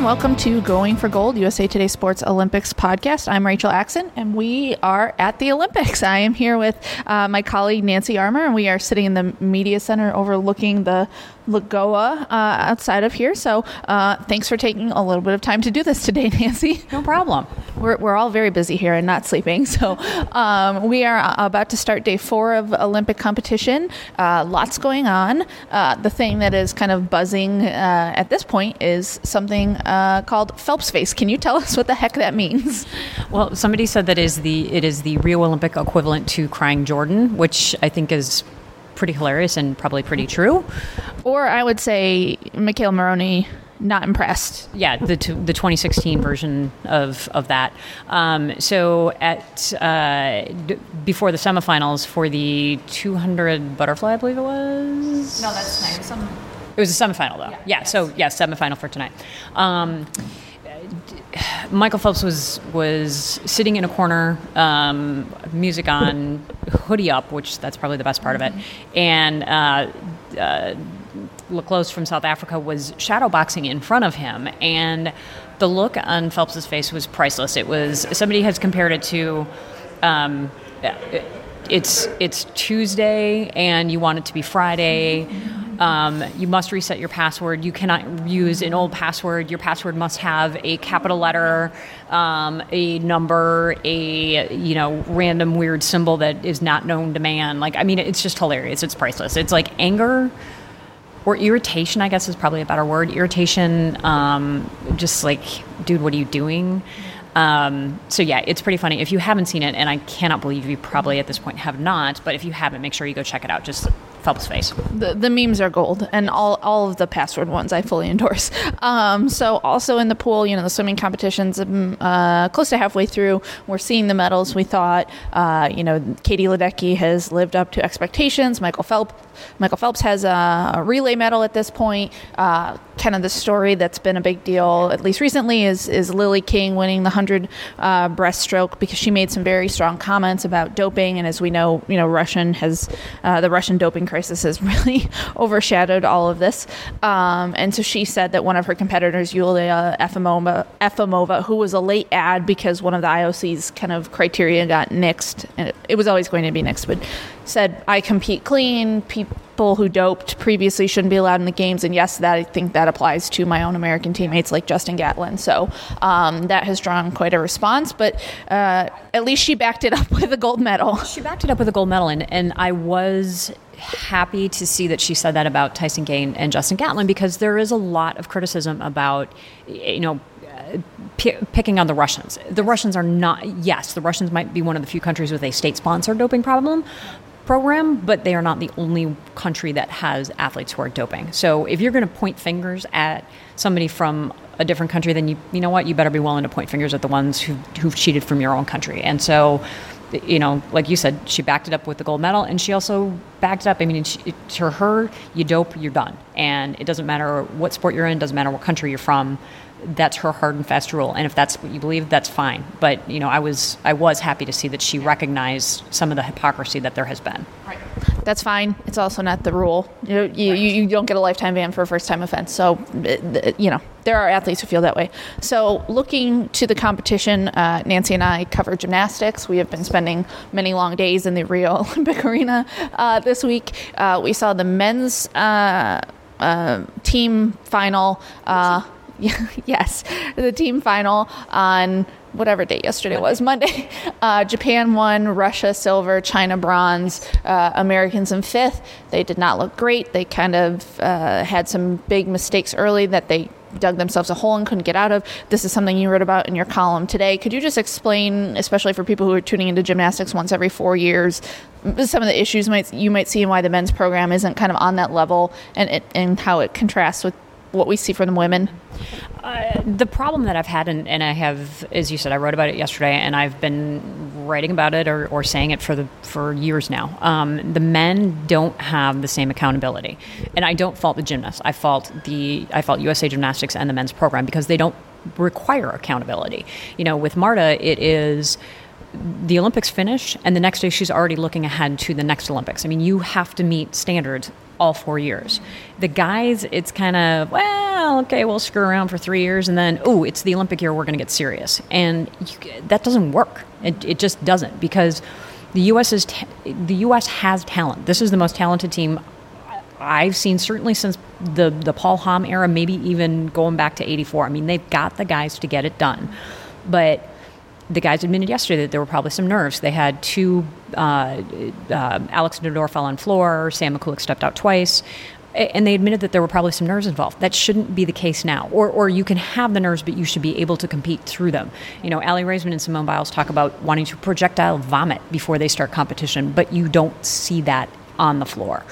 and welcome to Going for Gold, USA Today Sports Olympics podcast. I'm Rachel Axon, and we are at the Olympics. I am here with uh, my colleague Nancy Armour, and we are sitting in the media center overlooking the Lagoa uh, outside of here. So uh, thanks for taking a little bit of time to do this today, Nancy. No problem. We're, we're all very busy here and not sleeping. So um, we are about to start day four of Olympic competition. Uh, lots going on. Uh, the thing that is kind of buzzing uh, at this point is something uh, called Phelps face. Can you tell us what the heck that means? Well, somebody said that is the it is the Rio Olympic equivalent to crying Jordan, which I think is pretty hilarious and probably pretty true. Or I would say McKayla Maroney not impressed. Yeah, the the 2016 version of of that. Um, so at uh, d- before the semifinals for the 200 butterfly, I believe it was. No, that's nice. Some... It was a semifinal though. Yeah. yeah so yeah, semifinal for tonight. Um, Michael Phelps was was sitting in a corner, um, music on, hoodie up, which that's probably the best part of it, and uh, uh, le Clos from South Africa was shadowboxing in front of him, and the look on Phelps's face was priceless. It was somebody has compared it to. Um, it's it's Tuesday and you want it to be Friday. Um, you must reset your password. You cannot use an old password. Your password must have a capital letter, um, a number, a you know random weird symbol that is not known to man. Like I mean, it's just hilarious. It's priceless. It's like anger or irritation. I guess is probably a better word. Irritation. Um, just like, dude, what are you doing? Um, so yeah, it's pretty funny. If you haven't seen it, and I cannot believe you probably at this point have not, but if you haven't, make sure you go check it out. Just Phelps face. The, the memes are gold, and all, all of the password ones I fully endorse. Um, so also in the pool, you know, the swimming competitions um, uh, close to halfway through. We're seeing the medals. We thought, uh, you know, Katie Ledecky has lived up to expectations. Michael Phelps Michael Phelps has a, relay medal at this point. Uh, kind of the story that's been a big deal, at least recently, is is Lily King winning the hundred uh, breaststroke because she made some very strong comments about doping, and as we know, you know, Russian has uh, the Russian doping crisis has really overshadowed all of this. Um, and so she said that one of her competitors, Yulia Efimova, Efimova, who was a late ad because one of the IOC's kind of criteria got nixed, and it, it was always going to be nixed, but said, I compete clean. People who doped previously shouldn't be allowed in the games. And yes, that I think that applies to my own American teammates like Justin Gatlin. So um, that has drawn quite a response. But uh, at least she backed it up with a gold medal. She backed it up with a gold medal. And, and I was happy to see that she said that about Tyson Gay and Justin Gatlin because there is a lot of criticism about, you know, P- picking on the Russians. The Russians are not, yes, the Russians might be one of the few countries with a state sponsored doping problem, program, but they are not the only country that has athletes who are doping. So if you're going to point fingers at somebody from a different country, then you you know what you better be willing to point fingers at the ones who who've cheated from your own country. And so, you know, like you said, she backed it up with the gold medal, and she also backed up. I mean, to her, you dope, you're done, and it doesn't matter what sport you're in, doesn't matter what country you're from that's her hard and fast rule. And if that's what you believe that's fine. But you know i was i was happy to see that she recognized some of the hypocrisy that there has been. Right. That's fine. It's also not the rule. You you, right. you don't get a lifetime ban for a first time offense. So you know there are athletes who feel that way. So looking to the competition uh, nancy and i cover gymnastics. We have been spending many long days in the rio olympic arena. Uh, this week uh, we saw the men's uh, uh, team final yes, the team final on whatever day yesterday Monday. was Monday. Uh, Japan won, Russia silver, China bronze, uh, Americans in fifth. They did not look great. They kind of uh, had some big mistakes early that they dug themselves a hole and couldn't get out of. This is something you wrote about in your column today. Could you just explain, especially for people who are tuning into gymnastics once every four years, some of the issues might you might see and why the men's program isn't kind of on that level and it, and how it contrasts with what we see from the women? Uh, the problem that I've had, and, and, I have, as you said, I wrote about it yesterday, and I've been writing about it or, or saying it for the for years now. Um, the men don't have the same accountability, and I don't fault the gymnasts. I fault the I fault USA Gymnastics and the men's program because they don't require accountability. You know, with Marta, it is the Olympics finish, and the next day she's already looking ahead to the next Olympics. I mean, you have to meet standards all four years. The guys, it's kind of, well, okay, we'll screw around for three years, and then oh, it's the Olympic year, we're going to get serious, and you, that doesn't work. It, it just doesn't because the U.S. is ta- the U.S. has talent. This is the most talented team I've seen certainly since the the Paul Hamm era, maybe even going back to '84. I mean, they've got the guys to get it done, but the guys admitted yesterday that there were probably some nerves. They had two. Uh, uh, Alex Naddour fell on floor. Sam Mikulak stepped out twice. And they admitted that there were probably some nerves involved. That shouldn't be the case now. Or, or you can have the nerves, but you should be able to compete through them. You know, Aly Raisman and Simone Biles talk about wanting to projectile vomit before they start competition, but you don't see that on the floor.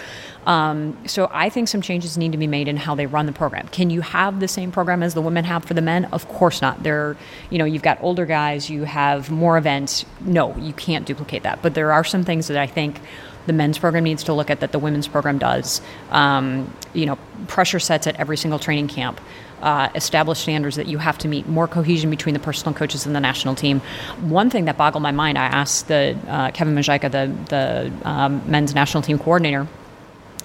Um, so I think some changes need to be made in how they run the program. Can you have the same program as the women have for the men? Of course not. They're, you know, you've got older guys, you have more events. No, you can't duplicate that. But there are some things that I think the men's program needs to look at that the women's program does. Um, you know, pressure sets at every single training camp. Uh, established standards that you have to meet, more cohesion between the personal coaches and the national team. One thing that boggled my mind, I asked the uh, Kevin Mazeika, the the um, men's national team coordinator,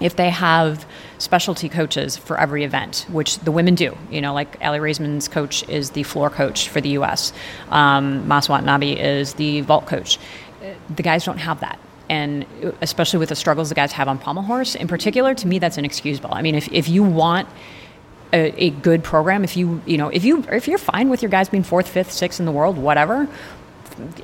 if they have specialty coaches for every event, which the women do, you know, like Aly Raisman's coach is the floor coach for the U.S., um, Mas Watanabe is the vault coach. The guys don't have that. And especially with the struggles the guys have on pommel horse, in particular, to me, that's inexcusable. I mean, if, if you want a, a good program, if you you know if you if you're fine with your guys being fourth, fifth, sixth in the world, whatever,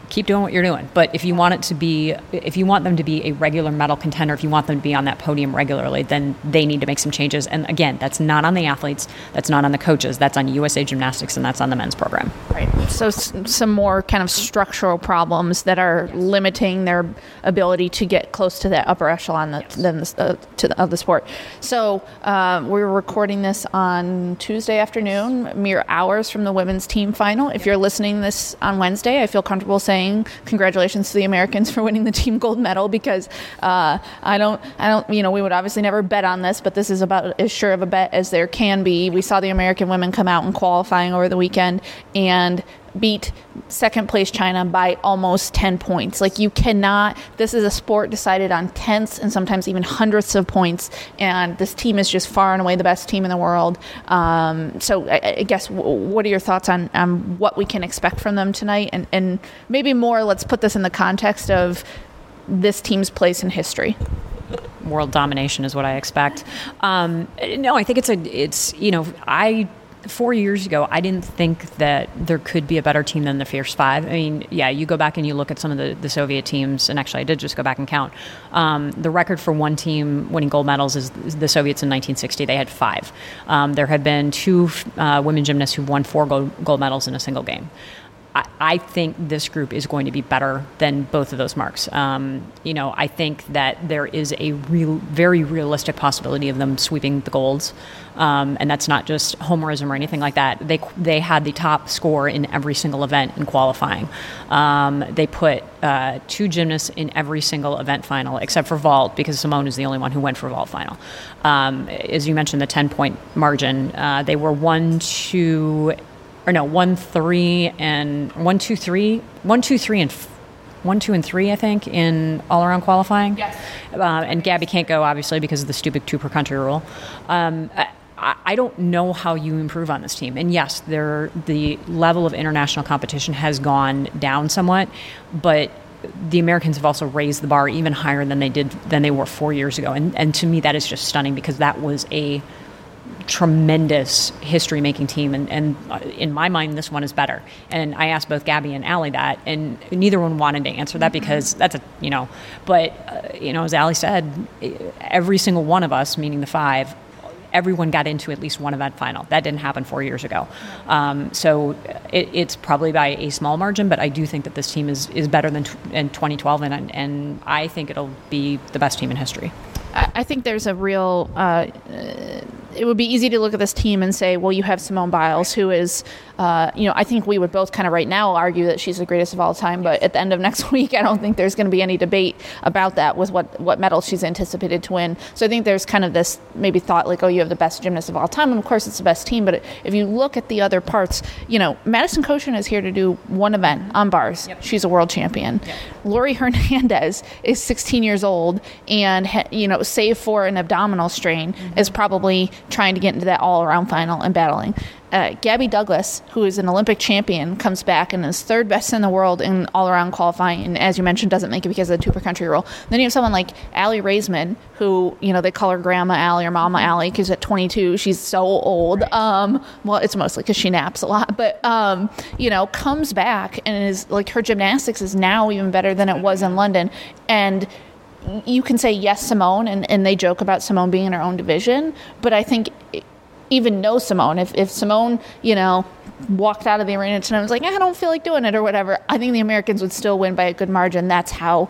keep doing what you're doing. But if you want it to be, if you want them to be a regular medal contender, if you want them to be on that podium regularly, then they need to make some changes. And again, that's not on the athletes, that's not on the coaches, that's on USA Gymnastics, and that's on the men's program. Right. So s- some more kind of structural problems that are limiting their ability to get close to that upper echelon that, than the, uh, to the, of the sport. So uh, we're recording this on Tuesday afternoon, mere hours from the women's team final. If you're listening this on Wednesday, I feel comfortable comfortable saying congratulations to the Americans for winning the team gold medal because uh, I don't, I don't, you know, we would obviously never bet on this, but this is about as sure of a bet as there can be. We saw the American women come out in qualifying over the weekend and beat second place China by almost 10 points. Like you cannot, this is a sport decided on tenths and sometimes even hundredths of points. And this team is just far and away the best team in the world. Um, so I, I, guess what are your thoughts on, on what we can expect from them tonight? And, and maybe more, let's put this in the context of this team's place in history world domination is what I expect. Um, no, I think it's a it's you know I four years ago, I didn't think that there could be a better team than the Fierce Five. I mean, yeah, you go back and you look at some of the, the Soviet teams, and actually, I did just go back and count. Um, the record for one team winning gold medals is the Soviets in 1960. They had five. Um, there have been two uh, women gymnasts who've won four gold, gold medals in a single game. I, think this group is going to be better than both of those marks. Um, you know, I think that there is a real, very realistic possibility of them sweeping the golds, um, and that's not just homerism or anything like that. They they had the top score in every single event in qualifying. Um, they put uh, two gymnasts in every single event final, except for vault, because Simone is the only one who went for vault final. Um, as you mentioned, the ten point margin, uh, they were one, two or no, one, three, and one, two, three, one, two, three, and f- one, two, and three, I think, in all around qualifying. Yes. Uh, and Gabby can't go, obviously, because of the stupid two per country rule. Um, I, I don't know how you improve on this team. And yes, there, the level of international competition has gone down somewhat, but the Americans have also raised the bar even higher than they did than they were four years ago. And, and to me, that is just stunning because that was a tremendous history making team and, and uh, in my mind this one is better. And i asked both gabby and Aly that and neither one wanted to answer that because that's a you know but uh, you know as Aly said every single one of us meaning the five everyone got into at least one event final. That didn't happen four years ago. Um, so it, it's probably by a small margin but i do think that this team is, is better than t- in 2012 and, and i think it'll be the best team in history. I think there's a real uh, it would be easy to look at this team and say, well, you have Simone Biles, who is, uh, you know, I think we would both kind of right now argue that she's the greatest of all time. But at the end of next week, I don't think there's going to be any debate about that with what, what medal she's anticipated to win. So I think there's kind of this maybe thought like, oh, you have the best gymnast of all time. And of course, it's the best team. But if you look at the other parts, you know, Madison Kocian is here to do one event on bars. Yep. She's a world champion. Yep. Laurie Hernandez is 16 years old and, you know, save for an abdominal strain, mm-hmm. is probably trying to get into that all around final and battling. Uh, Gabby Douglas, who is an Olympic champion, comes back and is third best in the world in all around qualifying. And as you mentioned, doesn't make it because of the two per country rule. Then you have someone like Aly Raisman, who, you know, they call her Grandma Aly or Mama Aly because at 22, she's so old. Um, well, it's mostly because she naps a lot, but, um, you know, comes back and is like her gymnastics is now even better than it was in London. And you can say yes, Simone, and, and they joke about Simone being in her own division, but I think even no Simone, if, if Simone, you know, walked out of the arena tonight and was like, I don't feel like doing it or whatever, I think the Americans would still win by a good margin. That's how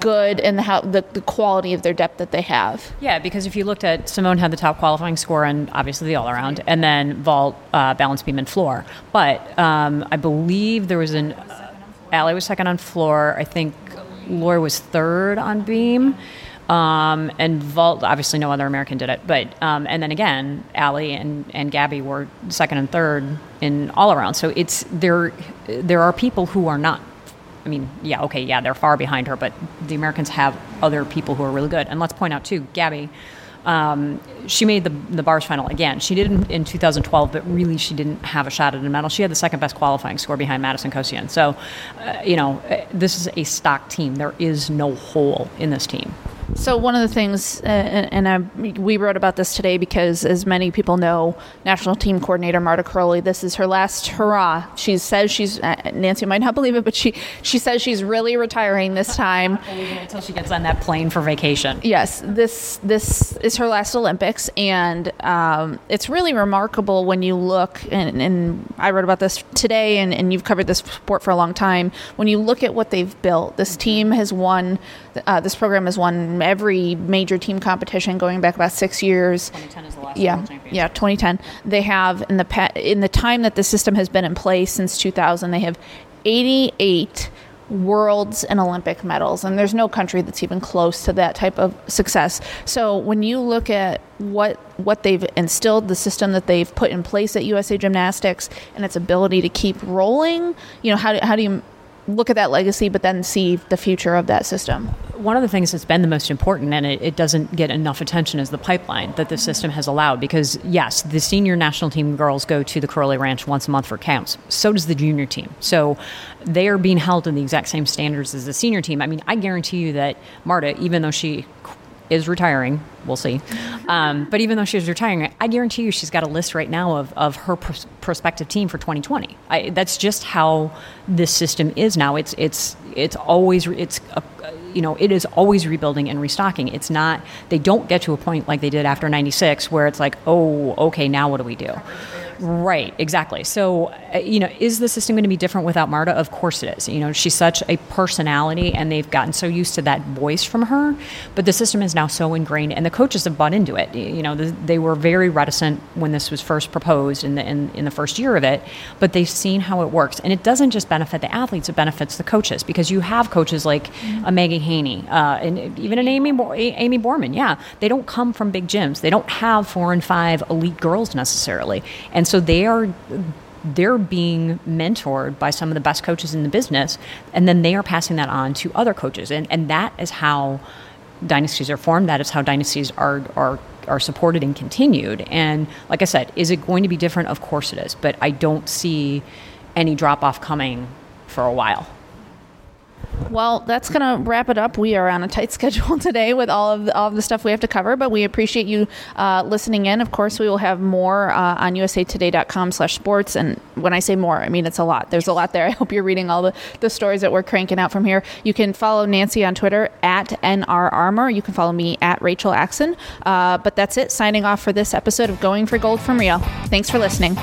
good and how the, the quality of their depth that they have. Yeah, because if you looked at Simone had the top qualifying score and obviously the all around, and then vault, uh, balance beam, and floor. But um, I believe there was an. Aly was second on floor. I think Laura was third on beam. Um, and vault, obviously, no other American did it. But um, and then again, Aly and, and Gabby were second and third in all around. So it's there. There are people who are not. I mean, yeah, okay, yeah, they're far behind her, but the Americans have other people who are really good. And let's point out too, Gabby. Um, she made the, the bars final again. She did in, in 2012, but really she didn't have a shot at a medal. She had the second best qualifying score behind Madison Kocian. So, uh, you know, this is a stock team. There is no hole in this team. So one of the things, uh, and I, we wrote about this today because, as many people know, national team coordinator Marta Karolyi, this is her last hurrah. She says she's uh, Nancy might not believe it, but she she says she's really retiring this time until she gets on that plane for vacation. Yes, this this is her last Olympics, and um, it's really remarkable when you look. And, and I wrote about this today, and, and you've covered this sport for a long time. When you look at what they've built, this team has won. Uh, this program has won every major team competition going back about six years. 2010 is the last yeah, yeah, 2010. They have in the pa- in the time that the system has been in place since 2000, they have 88 worlds and Olympic medals, and there's no country that's even close to that type of success. So when you look at what what they've instilled, the system that they've put in place at USA Gymnastics, and its ability to keep rolling, you know, how do, how do you look at that legacy, but then see the future of that system. One of the things that's been the most important, and it, it, doesn't get enough attention, is the pipeline that the system has allowed. Because, yes, the senior national team girls go to the Karolyi Ranch once a month for camps. So does the junior team. So they are being held in the exact same standards as the senior team. I mean, I guarantee you that Marta, even though she is retiring. We'll see. Um, but even though she's retiring, I guarantee you she's got a list right now of, of her pr- prospective team for 2020. I, that's just how this system is now. It's it's it's always it's a, you know it is always rebuilding and restocking. It's not they don't get to a point like they did after 96 where it's like oh okay now what do we do? Right, exactly. So, uh, you know, is the system going to be different without Marta? Of course it is. You know, she's such a personality and they've gotten so used to that voice from her. But the system is now so ingrained and the coaches have bought into it. You know, they were very reticent when this was first proposed in the, in, in the first year of it, but they've seen how it works. And it doesn't just benefit the athletes, it benefits the coaches because you have coaches like mm-hmm. a Maggie Haney uh, and even an Aimee, Aimee Boorman. Yeah, they don't come from big gyms, they don't have four and five elite girls necessarily. And and so they are they're being mentored by some of the best coaches in the business and then they are passing that on to other coaches. And and that is how dynasties are formed. That is how dynasties are are are supported and continued. And like i said is it going to be different? Of course it is. But i don't see any drop off coming for a while well, that's going to wrap it up. We are on a tight schedule today with all of the, all of the stuff we have to cover, but we appreciate you uh, listening in. Of course, we will have more uh, on usatoday.com slash sports. And when I say more, I mean it's a lot. There's a lot there. I hope you're reading all the, the stories that we're cranking out from here. You can follow Nancy on Twitter at NR Armour. You can follow me at Rachel Axon. Uh, but that's it. Signing off for this episode of Going for Gold from Rio. Thanks for listening.